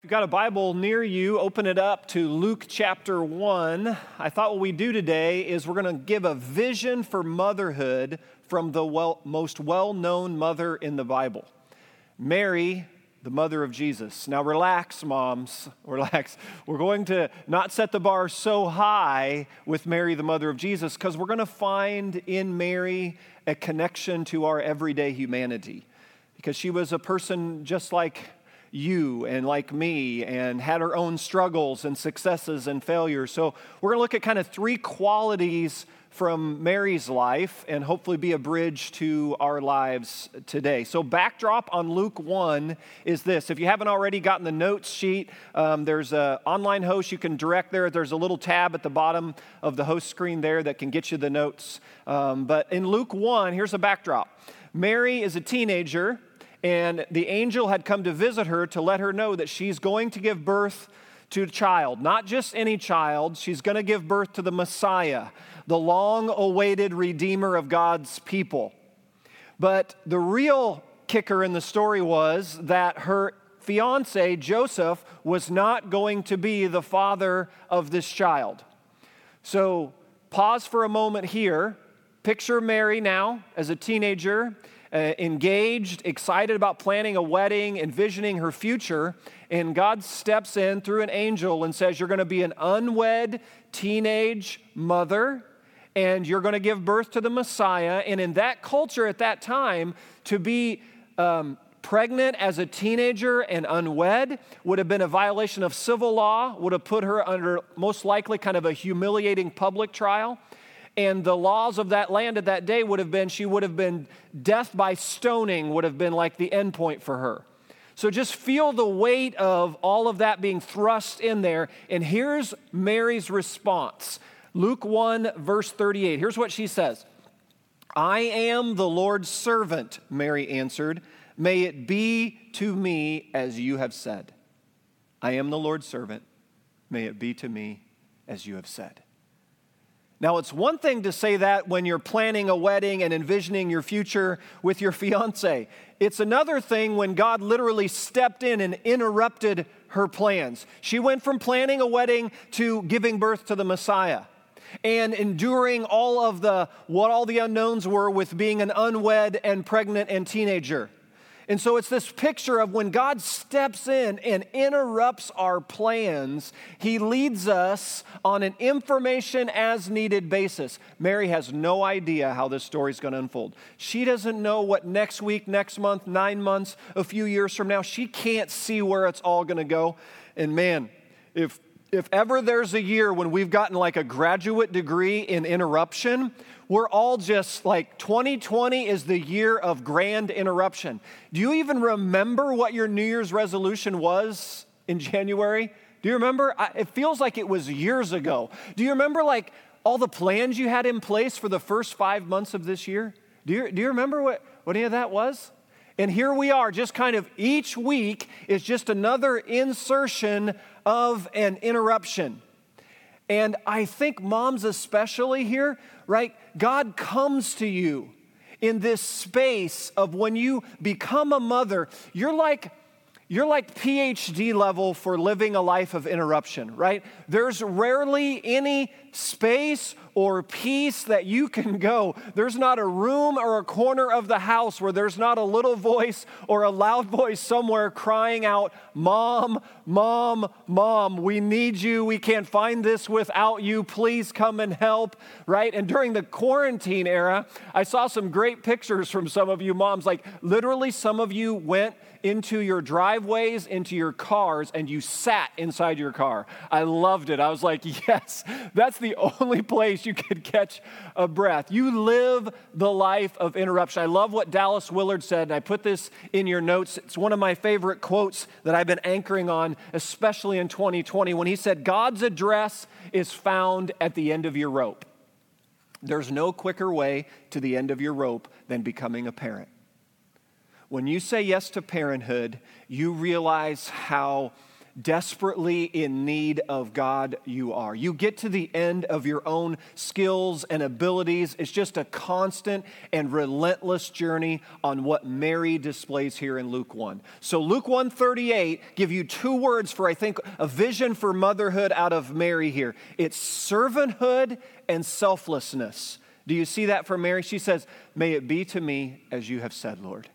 If you've got a Bible near you, open it up to Luke chapter 1. I thought what we do today is we're going to give a vision for motherhood from the well, most well known mother in the Bible Mary, the mother of Jesus. Now, relax, moms, relax. We're going to not set the bar so high with Mary, the mother of Jesus, because we're going to find in Mary a connection to our everyday humanity. Because she was a person just like you and like me and had her own struggles and successes and failures. So, we're going to look at kind of three qualities from Mary's life and hopefully be a bridge to our lives today. So, backdrop on Luke 1 is this. If you haven't already gotten the notes sheet, um, there's an online host you can direct there. There's a little tab at the bottom of the host screen there that can get you the notes. Um, but in Luke 1, here's a backdrop Mary is a teenager and the angel had come to visit her to let her know that she's going to give birth to a child, not just any child, she's going to give birth to the Messiah, the long awaited Redeemer of God's people. But the real kicker in the story was that her fiance, Joseph, was not going to be the father of this child. So, pause for a moment here. Picture Mary now as a teenager uh, engaged, excited about planning a wedding, envisioning her future. And God steps in through an angel and says, You're going to be an unwed teenage mother and you're going to give birth to the Messiah. And in that culture at that time, to be um, pregnant as a teenager and unwed would have been a violation of civil law, would have put her under most likely kind of a humiliating public trial. And the laws of that land at that day would have been she would have been death by stoning, would have been like the end point for her. So just feel the weight of all of that being thrust in there. And here's Mary's response Luke 1, verse 38. Here's what she says I am the Lord's servant, Mary answered. May it be to me as you have said. I am the Lord's servant. May it be to me as you have said. Now, it's one thing to say that when you're planning a wedding and envisioning your future with your fiance. It's another thing when God literally stepped in and interrupted her plans. She went from planning a wedding to giving birth to the Messiah and enduring all of the what all the unknowns were with being an unwed and pregnant and teenager. And so it's this picture of when God steps in and interrupts our plans, he leads us on an information as needed basis. Mary has no idea how this story is going to unfold. She doesn't know what next week, next month, nine months, a few years from now, she can't see where it's all going to go. And man, if if ever there's a year when we've gotten like a graduate degree in interruption, we're all just like 2020 is the year of grand interruption. Do you even remember what your New Year's resolution was in January? Do you remember? It feels like it was years ago. Do you remember like all the plans you had in place for the first five months of this year? Do you, do you remember what, what any of that was? And here we are, just kind of each week is just another insertion of an interruption. And I think moms, especially here, right? God comes to you in this space of when you become a mother, you're like you're like PhD level for living a life of interruption, right? There's rarely any space or peace that you can go. There's not a room or a corner of the house where there's not a little voice or a loud voice somewhere crying out, Mom, Mom, Mom, we need you. We can't find this without you. Please come and help, right? And during the quarantine era, I saw some great pictures from some of you moms. Like literally, some of you went into your driveways, into your cars, and you sat inside your car. I loved it. I was like, yes, that's the only place you could catch a breath. You live the life of interruption. I love what Dallas Willard said, and I put this in your notes. It's one of my favorite quotes that I've been anchoring on, especially in 2020, when he said, God's address is found at the end of your rope. There's no quicker way to the end of your rope than becoming a parent. When you say yes to parenthood, you realize how desperately in need of God you are. You get to the end of your own skills and abilities. It's just a constant and relentless journey on what Mary displays here in Luke 1. So Luke 138 give you two words for I think a vision for motherhood out of Mary here. It's servanthood and selflessness. Do you see that for Mary? She says, "May it be to me as you have said, Lord."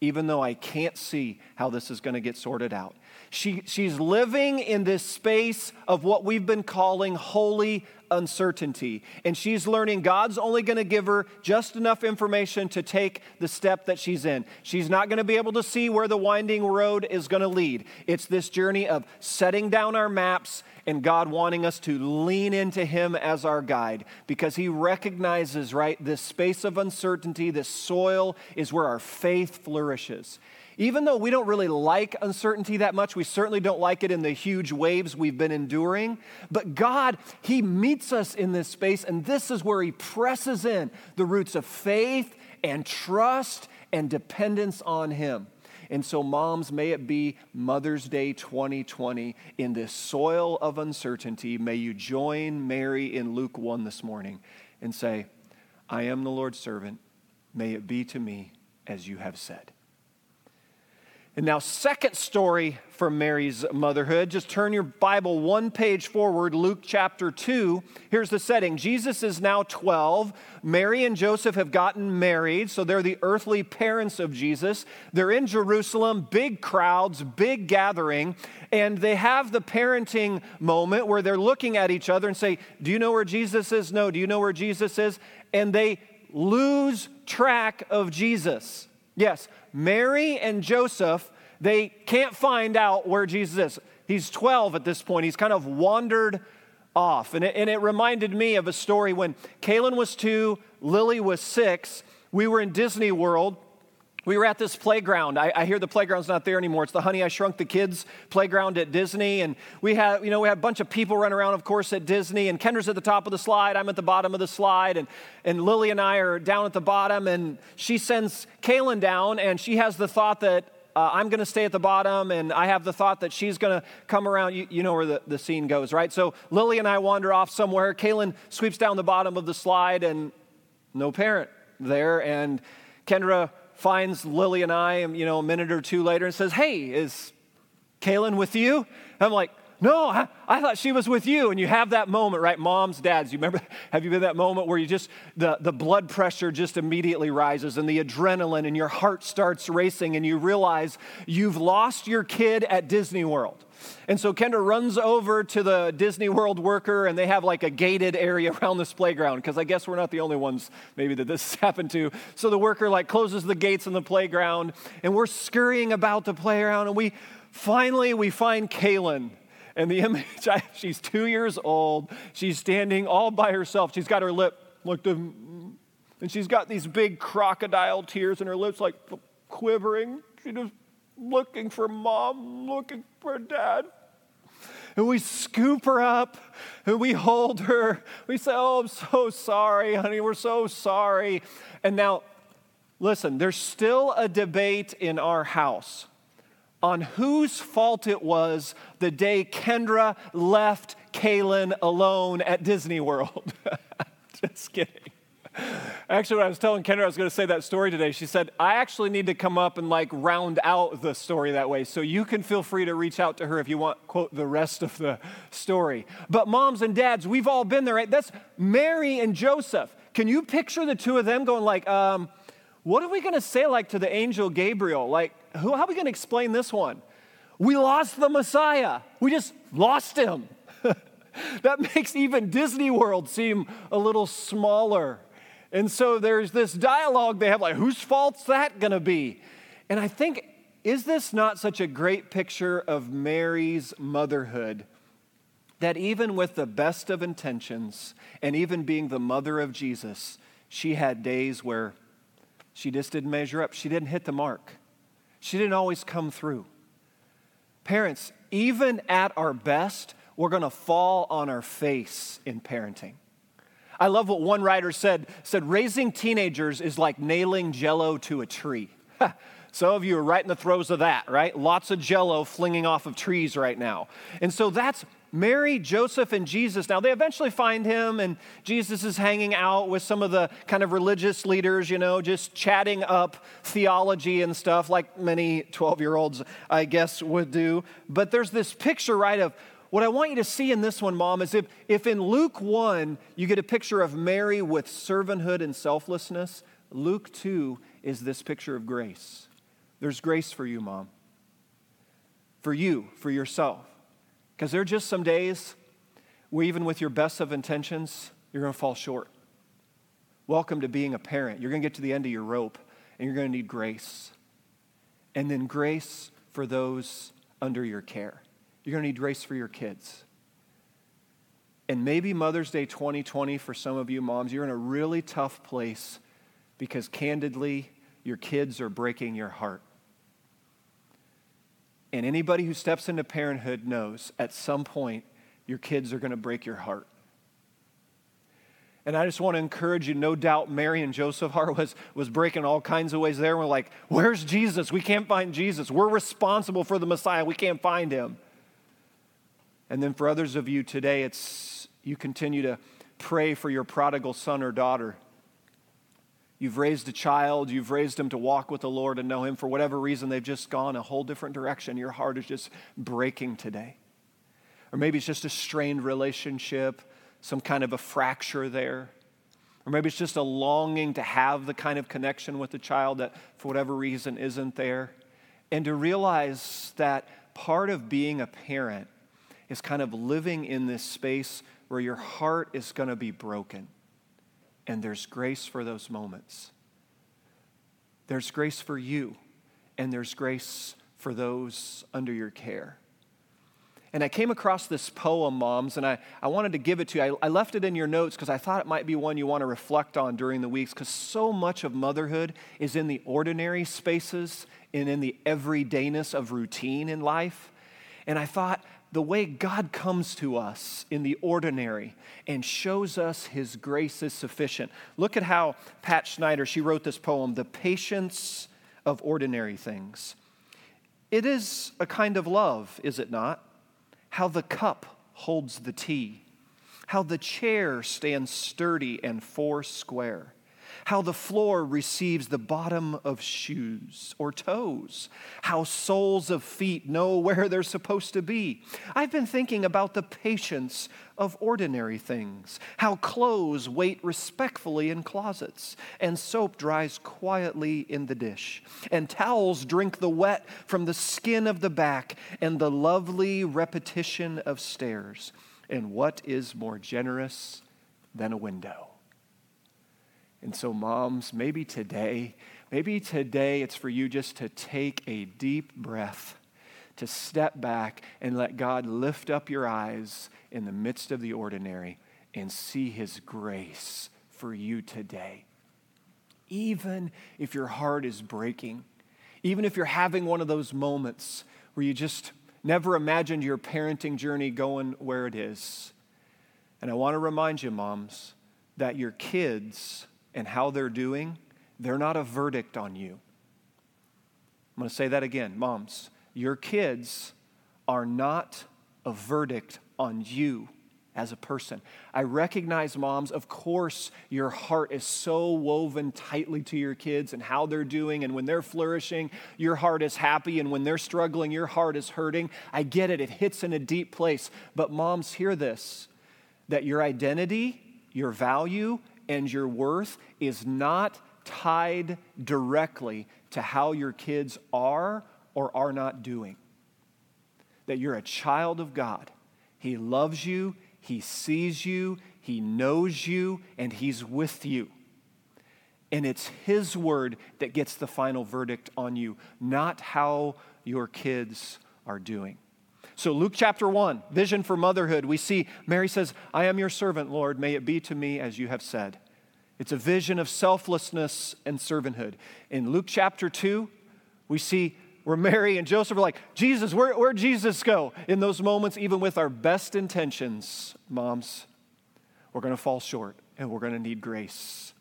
Even though I can't see how this is going to get sorted out. She, she's living in this space of what we've been calling holy uncertainty. And she's learning God's only going to give her just enough information to take the step that she's in. She's not going to be able to see where the winding road is going to lead. It's this journey of setting down our maps and God wanting us to lean into Him as our guide because He recognizes, right, this space of uncertainty, this soil is where our faith flourishes. Even though we don't really like uncertainty that much, we certainly don't like it in the huge waves we've been enduring. But God, He meets us in this space, and this is where He presses in the roots of faith and trust and dependence on Him. And so, moms, may it be Mother's Day 2020 in this soil of uncertainty. May you join Mary in Luke 1 this morning and say, I am the Lord's servant. May it be to me as you have said. And now, second story from Mary's motherhood. Just turn your Bible one page forward, Luke chapter 2. Here's the setting Jesus is now 12. Mary and Joseph have gotten married, so they're the earthly parents of Jesus. They're in Jerusalem, big crowds, big gathering, and they have the parenting moment where they're looking at each other and say, Do you know where Jesus is? No. Do you know where Jesus is? And they lose track of Jesus. Yes, Mary and Joseph, they can't find out where Jesus is. He's 12 at this point. He's kind of wandered off. And it, and it reminded me of a story when Kaylin was two, Lily was six. We were in Disney World we were at this playground. I, I, hear the playground's not there anymore. It's the Honey I Shrunk the Kids playground at Disney, and we had, you know, we had a bunch of people running around, of course, at Disney. And Kendra's at the top of the slide. I'm at the bottom of the slide, and and Lily and I are down at the bottom. And she sends Kaylin down, and she has the thought that uh, I'm going to stay at the bottom, and I have the thought that she's going to come around. You, you know where the, the scene goes, right? So Lily and I wander off somewhere. Kaylin sweeps down the bottom of the slide, and no parent there, and Kendra finds Lily and I, you know, a minute or two later and says, Hey, is Kaylin with you? I'm like, no, I, I, thought she was with you. And you have that moment, right? Moms, dads, you remember, have you been that moment where you just, the, the blood pressure just immediately rises and the adrenaline and your heart starts racing and you realize you've lost your kid at Disney World. And so Kendra runs over to the Disney World worker, and they have like a gated area around this playground because I guess we're not the only ones maybe that this happened to. So the worker like closes the gates in the playground, and we're scurrying about the playground, and we finally we find Kaylin. And the image, she's two years old. She's standing all by herself. She's got her lip looked, and she's got these big crocodile tears, and her lips like quivering. She just looking for mom, looking for dad. And we scoop her up and we hold her. We say, Oh, I'm so sorry, honey. We're so sorry. And now, listen, there's still a debate in our house on whose fault it was the day Kendra left Kaylin alone at Disney World. Just kidding. Actually, when I was telling Kendra I was going to say that story today, she said, I actually need to come up and like round out the story that way. So you can feel free to reach out to her if you want, quote, the rest of the story. But moms and dads, we've all been there, right? That's Mary and Joseph. Can you picture the two of them going like, um, what are we going to say like to the angel Gabriel? Like, who, how are we going to explain this one? We lost the Messiah. We just lost him. that makes even Disney World seem a little smaller. And so there's this dialogue they have like, whose fault's that to be? And I think, is this not such a great picture of Mary's motherhood? That even with the best of intentions, and even being the mother of Jesus, she had days where she just didn't measure up. She didn't hit the mark. She didn't always come through. Parents, even at our best, we're to fall on our face in parenting. I love what one writer said, said raising teenagers is like nailing jello to a tree. Some of you are right in the throes of that, right? Lots of jello flinging off of trees right now. And so that's Mary, Joseph, and Jesus. Now, they eventually find him, and Jesus is hanging out with some of the kind of religious leaders, you know, just chatting up theology and stuff, like many 12 year olds, I guess, would do. But there's this picture, right, of what I want you to see in this one, Mom, is if, if in Luke 1 you get a picture of Mary with servanthood and selflessness, Luke 2 is this picture of grace. There's grace for you, Mom. For you, for yourself. Because there are just some days where, even with your best of intentions, you're going to fall short. Welcome to being a parent. You're going to get to the end of your rope and you're going to need grace. And then grace for those under your care. You're going to need grace for your kids. And maybe Mother's Day 2020 for some of you moms, you're in a really tough place because candidly, your kids are breaking your heart. And anybody who steps into parenthood knows at some point your kids are going to break your heart. And I just want to encourage you, no doubt Mary and Joseph heart was, was breaking all kinds of ways there. We're like, where's Jesus? We can't find Jesus. We're responsible for the Messiah. We can't find him. And then for others of you today, it's you continue to pray for your prodigal son or daughter You've raised a child, you've raised them to walk with the Lord and know Him. For whatever reason, they've just gone a whole different direction. Your heart is just breaking today. Or maybe it's just a strained relationship, some kind of a fracture there. Or maybe it's just a longing to have the kind of connection with the child that, for whatever reason, isn't there. And to realize that part of being a parent is kind of living in this space where your heart is going to be broken and there's grace for those moments. There's grace for you, and there's grace for those under your care. And I came across this poem, Moms, and I, I wanted to give it to you. I, I left it in your notes because I thought it might be one you want to reflect on during the weeks because so much of motherhood is in the ordinary spaces and in the everydayness of routine in life. And I thought the way God comes to us in the ordinary and shows us his grace is sufficient. Look at how Pat Schneider, she wrote this poem, The Patience of Ordinary Things. It is a kind of love, is it not? How the cup holds the tea, how the chair stands sturdy and four square how the floor receives the bottom of shoes or toes, how soles of feet know where they're supposed to be. I've been thinking about the patience of ordinary things, how clothes wait respectfully in closets, and soap dries quietly in the dish, and towels drink the wet from the skin of the back, and the lovely repetition of stairs. And what is more generous than a window? And so, moms, maybe today, maybe today it's for you just to take a deep breath, to step back and let God lift up your eyes in the midst of the ordinary and see His grace for you today. Even if your heart is breaking, even if you're having one of those moments where you just never imagined your parenting journey going where it is. And I want to remind you, moms, that your kids and how they're doing, they're not a verdict on you. I'm going to say that again. Moms, your kids are not a verdict on you as a person. I recognize, moms, of course, your heart is so woven tightly to your kids and how they're doing. And when they're flourishing, your heart is happy. And when they're struggling, your heart is hurting. I get it, it hits in a deep place. But, moms, hear this that your identity, your value, and your worth is not tied directly to how your kids are or are not doing. That you're a child of God. He loves you, He sees you, He knows you, and He's with you. And it's His word that gets the final verdict on you, not how your kids are doing. So, Luke chapter 1, vision for motherhood, we see Mary says, I am your servant, Lord. May it be to me as you have said. It's a vision of selflessness and servanthood. In Luke chapter 2, we see where Mary and Joseph are like, Jesus, where, where'd Jesus go? In those moments, even with our best intentions, moms, we're going to fall short and we're going to need grace.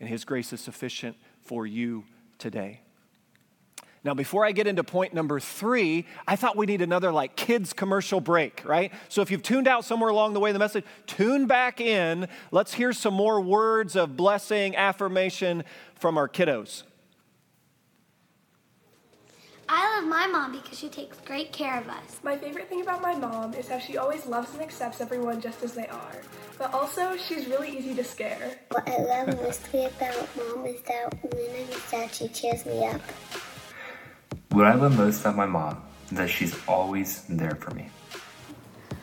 And His grace is sufficient for you today. Now, before I get into point number three, I thought we need another like kids commercial break, right? So if you've tuned out somewhere along the way in the message, tune back in. Let's hear some more words of blessing, affirmation from our kiddos. I love my mom because she takes great care of us. My favorite thing about my mom is how she always loves and accepts everyone just as they are. But also, she's really easy to scare. What I love mostly about mom is that when I'm sad, she cheers me up. What I love most about my mom is that she's always there for me.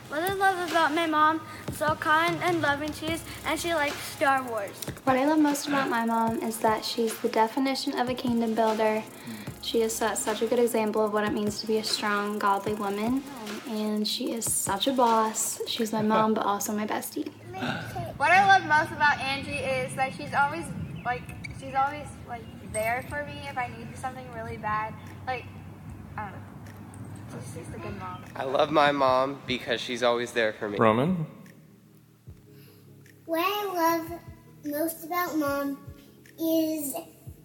What I love about my mom is how kind and loving she is, and she likes Star Wars. What I love most about my mom is that she's the definition of a kingdom builder. She has set such a good example of what it means to be a strong, godly woman. And she is such a boss. She's my mom, but also my bestie. What I love most about Angie is that she's always like she's always like there for me if I need something really bad. Like I don't know. She's just a good mom. I love my mom because she's always there for me. Roman? What I love most about mom is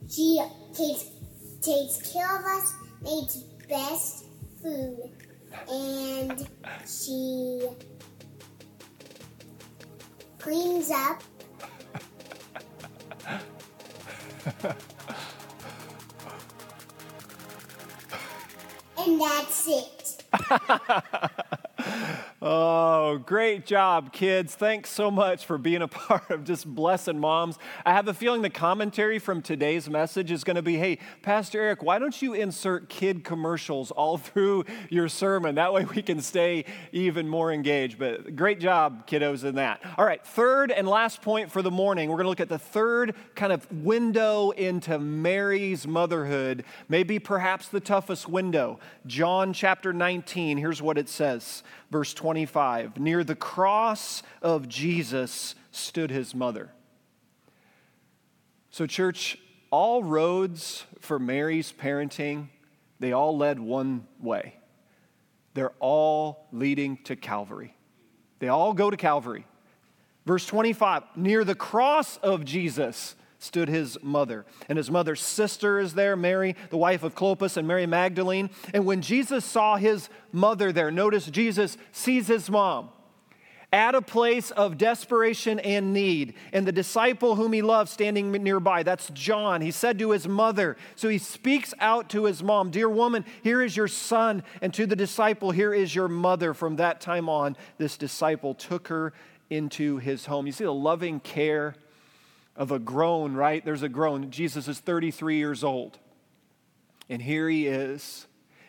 she takes takes care of us, makes best food, and she cleans up. and that's it. Oh, great job, kids. Thanks so much for being a part of just blessing moms. I have a feeling the commentary from today's message is going to be hey, Pastor Eric, why don't you insert kid commercials all through your sermon? That way we can stay even more engaged. But great job, kiddos, in that. All right, third and last point for the morning. We're going to look at the third kind of window into Mary's motherhood, maybe perhaps the toughest window. John chapter 19, here's what it says verse 25 Near the cross of Jesus stood his mother. So, church, all roads for Mary's parenting, they all led one way. They're all leading to Calvary. They all go to Calvary. Verse 25 Near the cross of Jesus stood his mother. And his mother's sister is there, Mary, the wife of Clopas, and Mary Magdalene. And when Jesus saw his mother there, notice Jesus sees his mom at a place of desperation and need. And the disciple whom he loved standing nearby, that's John, he said to his mother, so he speaks out to his mom, Dear woman, here is your son. And to the disciple, here is your mother. From that time on, this disciple took her into his home. You see the loving care of a groan, right? There's a groan. Jesus is 33 years old. And here he is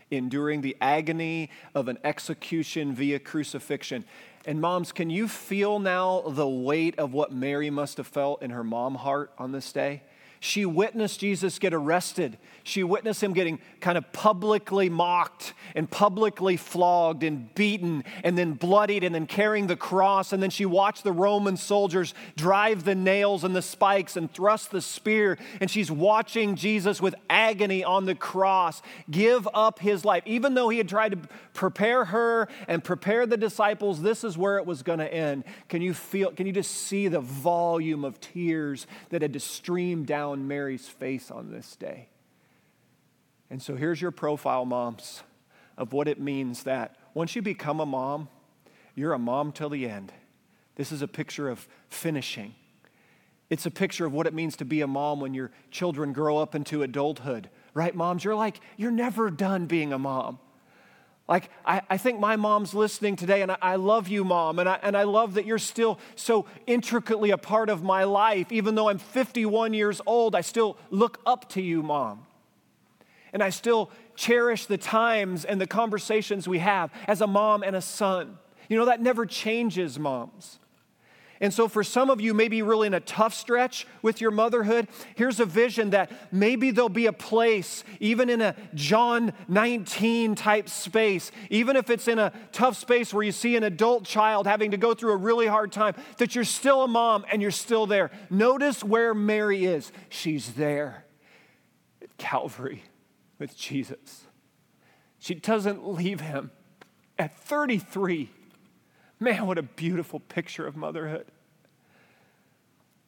enduring the agony of an execution via crucifixion. And moms, can you feel now the weight of what Mary must have felt in her mom heart on this day? She witnessed Jesus get arrested. She witnessed him getting kind of publicly mocked and publicly flogged and beaten and then bloodied and then carrying the cross. And then she watched the Roman soldiers drive the nails and the spikes and thrust the spear. And she's watching Jesus with agony on the cross give up his life. Even though he had tried to prepare her and prepare the disciples, this is where it was going to end. Can you feel, can you just see the volume of tears that had to stream down Mary's face on this day? And so here's your profile, moms, of what it means that once you become a mom, you're a mom till the end. This is a picture of finishing. It's a picture of what it means to be a mom when your children grow up into adulthood. Right, moms? You're like, you're never done being a mom. Like, I, I think my mom's listening today, and I, I love you, mom, and I, and I love that you're still so intricately a part of my life. Even though I'm 51 years old, I still look up to you, mom. And I still cherish the times and the conversations we have as a mom and a son. You know, that never changes, moms. And so, for some of you, maybe really in a tough stretch with your motherhood, here's a vision that maybe there'll be a place, even in a John 19 type space, even if it's in a tough space where you see an adult child having to go through a really hard time, that you're still a mom and you're still there. Notice where Mary is. She's there at Calvary with Jesus. She doesn't leave him at 33. Man, what a beautiful picture of motherhood.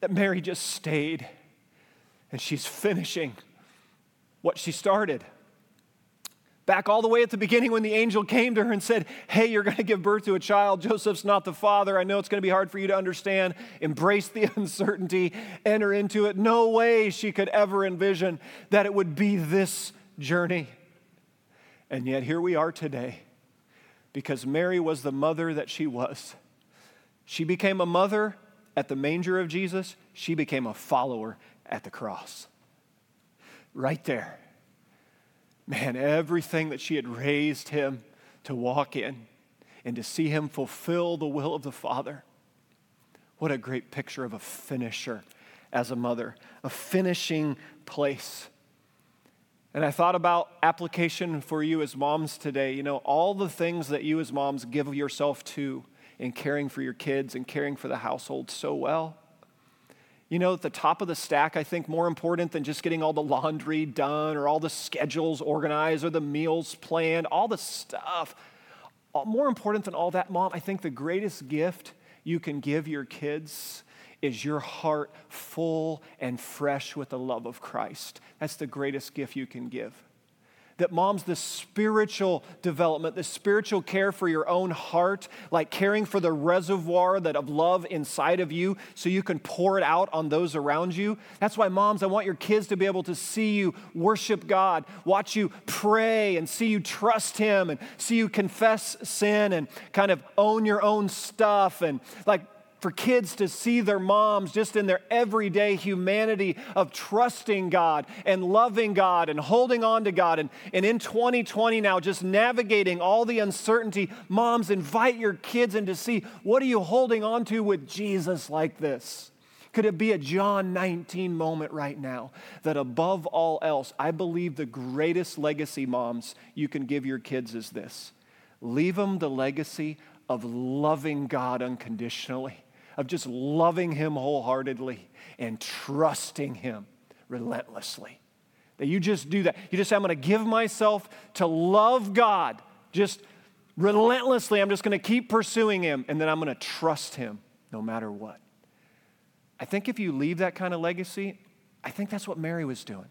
That Mary just stayed and she's finishing what she started. Back all the way at the beginning when the angel came to her and said, Hey, you're going to give birth to a child. Joseph's not the father. I know it's going to be hard for you to understand. Embrace the uncertainty, enter into it. No way she could ever envision that it would be this journey. And yet here we are today because Mary was the mother that she was. She became a mother at the manger of Jesus, she became a follower at the cross. Right there man, everything that she had raised him to walk in and to see him fulfill the will of the Father. What a great picture of a finisher as a mother, a finishing place. And I thought about application for you as moms today. You know, all the things that you as moms give yourself to in caring for your kids and caring for the household so well. You know, at the top of the stack, I think more important than just getting all the laundry done or all the schedules organized or the meals planned, all the stuff. Uh, more important than all that, mom, I think the greatest gift you can give your kids is your heart full and fresh with the love of Christ. That's the greatest gift you can give that moms, the spiritual development, the spiritual care for your own heart, like caring for the reservoir that of love inside of you so you can pour it out on those around you. That's why, moms, I want your kids to be able to see you worship God, watch you pray, and see you trust Him, and see you confess sin and kind of own your own stuff, and like for kids to see their moms just in their everyday humanity of trusting God and loving God and holding on to God. And, and in 2020 now, just navigating all the uncertainty, moms, invite your kids in to see what are you holding on to with Jesus like this? Could it be a John 19 moment right now that above all else, I believe the greatest legacy, moms, you can give your kids is this leave them the legacy of loving God unconditionally of just loving Him wholeheartedly and trusting Him relentlessly. That you just do that. You just say, I'm going to give myself to love God just relentlessly. I'm just going to keep pursuing Him, and then I'm going to trust Him no matter what. I think if you leave that kind of legacy, I think that's what Mary was doing.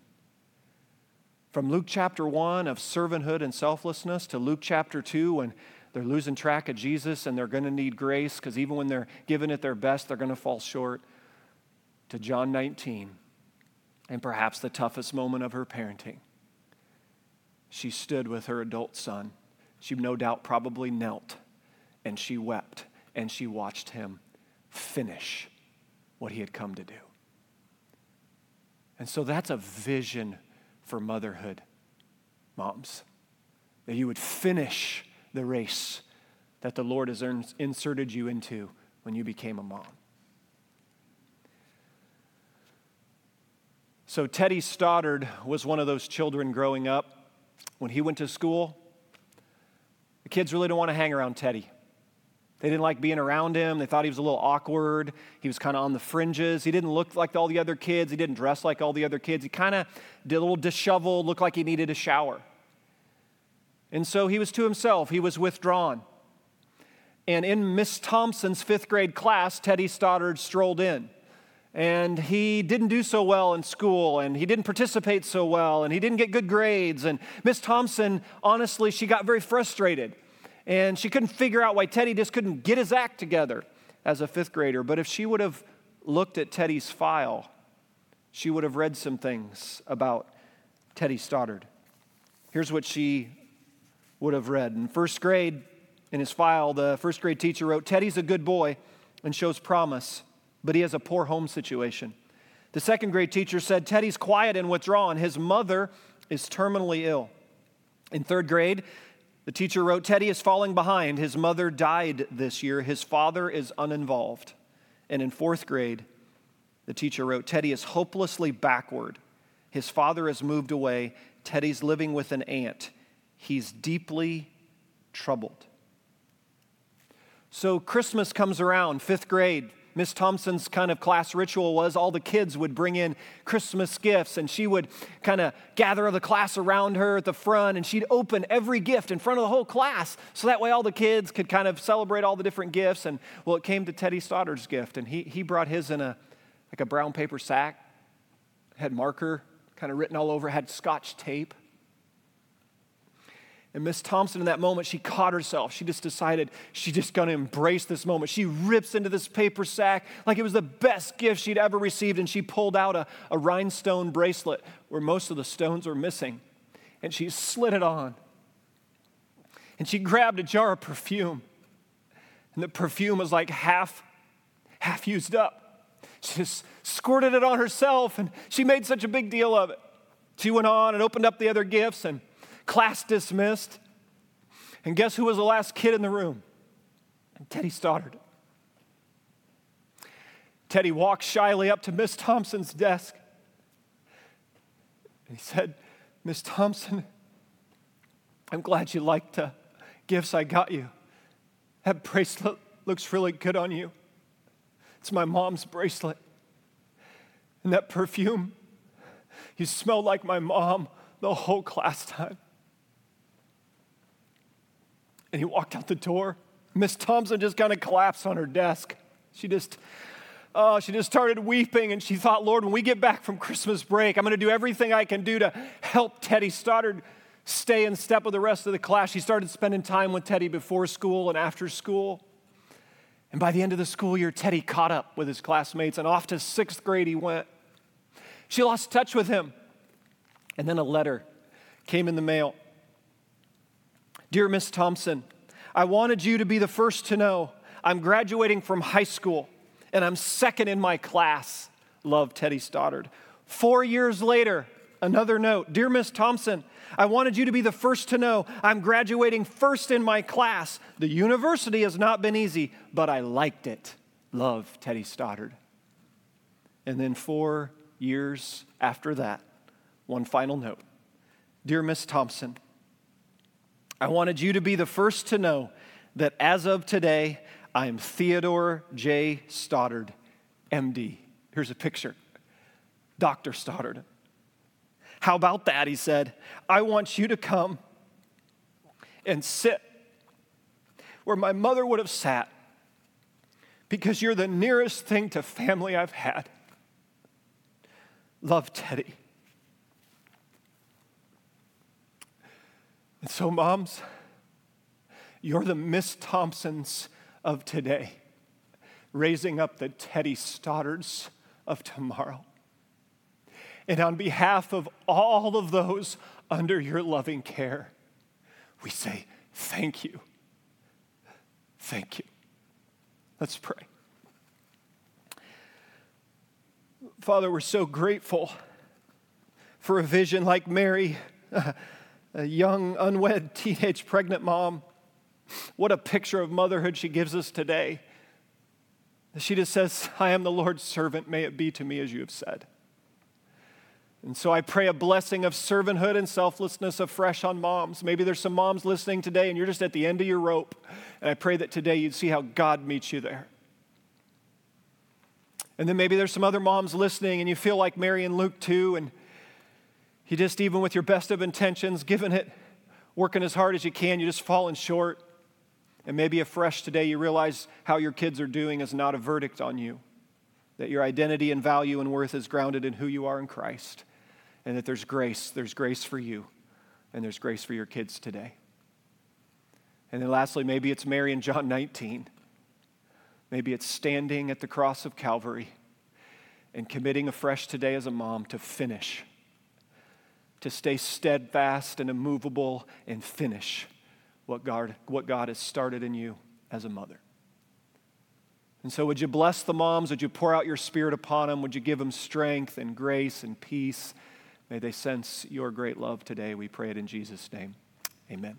From Luke chapter 1 of servanthood and selflessness to Luke chapter 2 when they're losing track of Jesus and they're going to need grace because even when they're giving it their best, they're going to fall short. To John 19, and perhaps the toughest moment of her parenting. She stood with her adult son. She no doubt probably knelt and she wept and she watched him finish what he had come to do. And so that's a vision for motherhood, moms, that you would finish the race that the Lord has inserted you into when you became a mom. So, Teddy Stoddard was one of those children growing up. When he went to school, the kids really didn't want to hang around Teddy. They didn't like being around him. They thought he was a little awkward. He was kind of on the fringes. He didn't look like all the other kids. He didn't dress like all the other kids. He kind of did a little disheveled, looked like he needed a shower. And so he was to himself, he was withdrawn. And in Miss Thompson's fifth grade class, Teddy Stoddard strolled in. And he didn't do so well in school, and he didn't participate so well, and he didn't get good grades. And Miss Thompson, honestly, she got very frustrated. And she couldn't figure out why Teddy just couldn't get his act together as a fifth grader. But if she would have looked at Teddy's file, she would have read some things about Teddy Stoddard. Here's what she would have read. In first grade, in his file, the first grade teacher wrote Teddy's a good boy and shows promise, but he has a poor home situation. The second grade teacher said Teddy's quiet and withdrawn. His mother is terminally ill. In third grade, the teacher wrote Teddy is falling behind. His mother died this year. His father is uninvolved. And in fourth grade, the teacher wrote Teddy is hopelessly backward. His father has moved away. Teddy's living with an aunt he's deeply troubled. So Christmas comes around, fifth grade. Miss Thompson's kind of class ritual was all the kids would bring in Christmas gifts, and she would kind of gather the class around her at the front, and she'd open every gift in front of the whole class. So that way, all the kids could kind of celebrate all the different gifts. And well, it came to Teddy Stoddard's gift, and he, he brought his in a like a brown paper sack, had marker kind of written all over, had scotch tape. And Miss Thompson, in that moment, she caught herself. She just decided she's just to embrace this moment. She rips into this paper sack like it was the best gift she'd ever received, and she pulled out a, a rhinestone bracelet where most of the stones were missing. And she slid it on. And she grabbed a jar of perfume. And the perfume was like half, half used up. She just squirted it on herself, and she made such a big deal of it. She went on and opened up the other gifts and Class dismissed. And guess who was the last kid in the room? Teddy Stoddard. Teddy walked shyly up to Miss Thompson's desk. And he said, Miss Thompson, I'm glad you liked the gifts I got you. That bracelet looks really good on you. It's my mom's bracelet. And that perfume, you smelled like my mom the whole class time. And he walked out the door. Miss Thompson just kind of collapsed on her desk. She just, oh, she just started weeping and she thought, Lord, when we get back from Christmas break, I'm going to do everything I can do to help Teddy Stoddard stay in step with the rest of the class. She started spending time with Teddy before school and after school. And by the end of the school year, Teddy caught up with his classmates and off to sixth grade he went. She lost touch with him. And then a letter came in the mail. Dear Miss Thompson, I wanted you to be the first to know I'm graduating from high school and I'm second in my class. Love Teddy Stoddard. Four years later, another note Dear Miss Thompson, I wanted you to be the first to know I'm graduating first in my class. The university has not been easy, but I liked it. Love Teddy Stoddard. And then four years after that, one final note Dear Miss Thompson, I wanted you to be the first to know that as of today, I am Theodore J. Stoddard, MD. Here's a picture Dr. Stoddard. How about that? He said, I want you to come and sit where my mother would have sat because you're the nearest thing to family I've had. Love Teddy. And so, moms, you're the Miss Thompsons of today, raising up the Teddy Stoddards of tomorrow. And on behalf of all of those under your loving care, we say thank you. Thank you. Let's pray. Father, we're so grateful for a vision like Mary. a young, unwed, teenage, pregnant mom. What a picture of motherhood she gives us today. She just says, I am the Lord's servant. May it be to me as you have said. And so I pray a blessing of servanthood and selflessness afresh on moms. Maybe there's some moms listening today and you're just at the end of your rope. And I pray that today you'd see how God meets you there. And then maybe there's some other moms listening and you feel like Mary and Luke two. And you just, even with your best of intentions, giving it, working as hard as you can, you're just falling short. And maybe afresh today, you realize how your kids are doing is not a verdict on you, that your identity and value and worth is grounded in who you are in Christ, and that there's grace. There's grace for you, and there's grace for your kids today. And then lastly, maybe it's Mary in John 19. Maybe it's standing at the cross of Calvary and committing afresh today as a mom to finish to stay steadfast and immovable and finish what God, what God has started in you as a mother. And so, would you bless the moms? Would you pour out your spirit upon them? Would you give them strength and grace and peace? May they sense your great love today. We pray it in Jesus' name. Amen.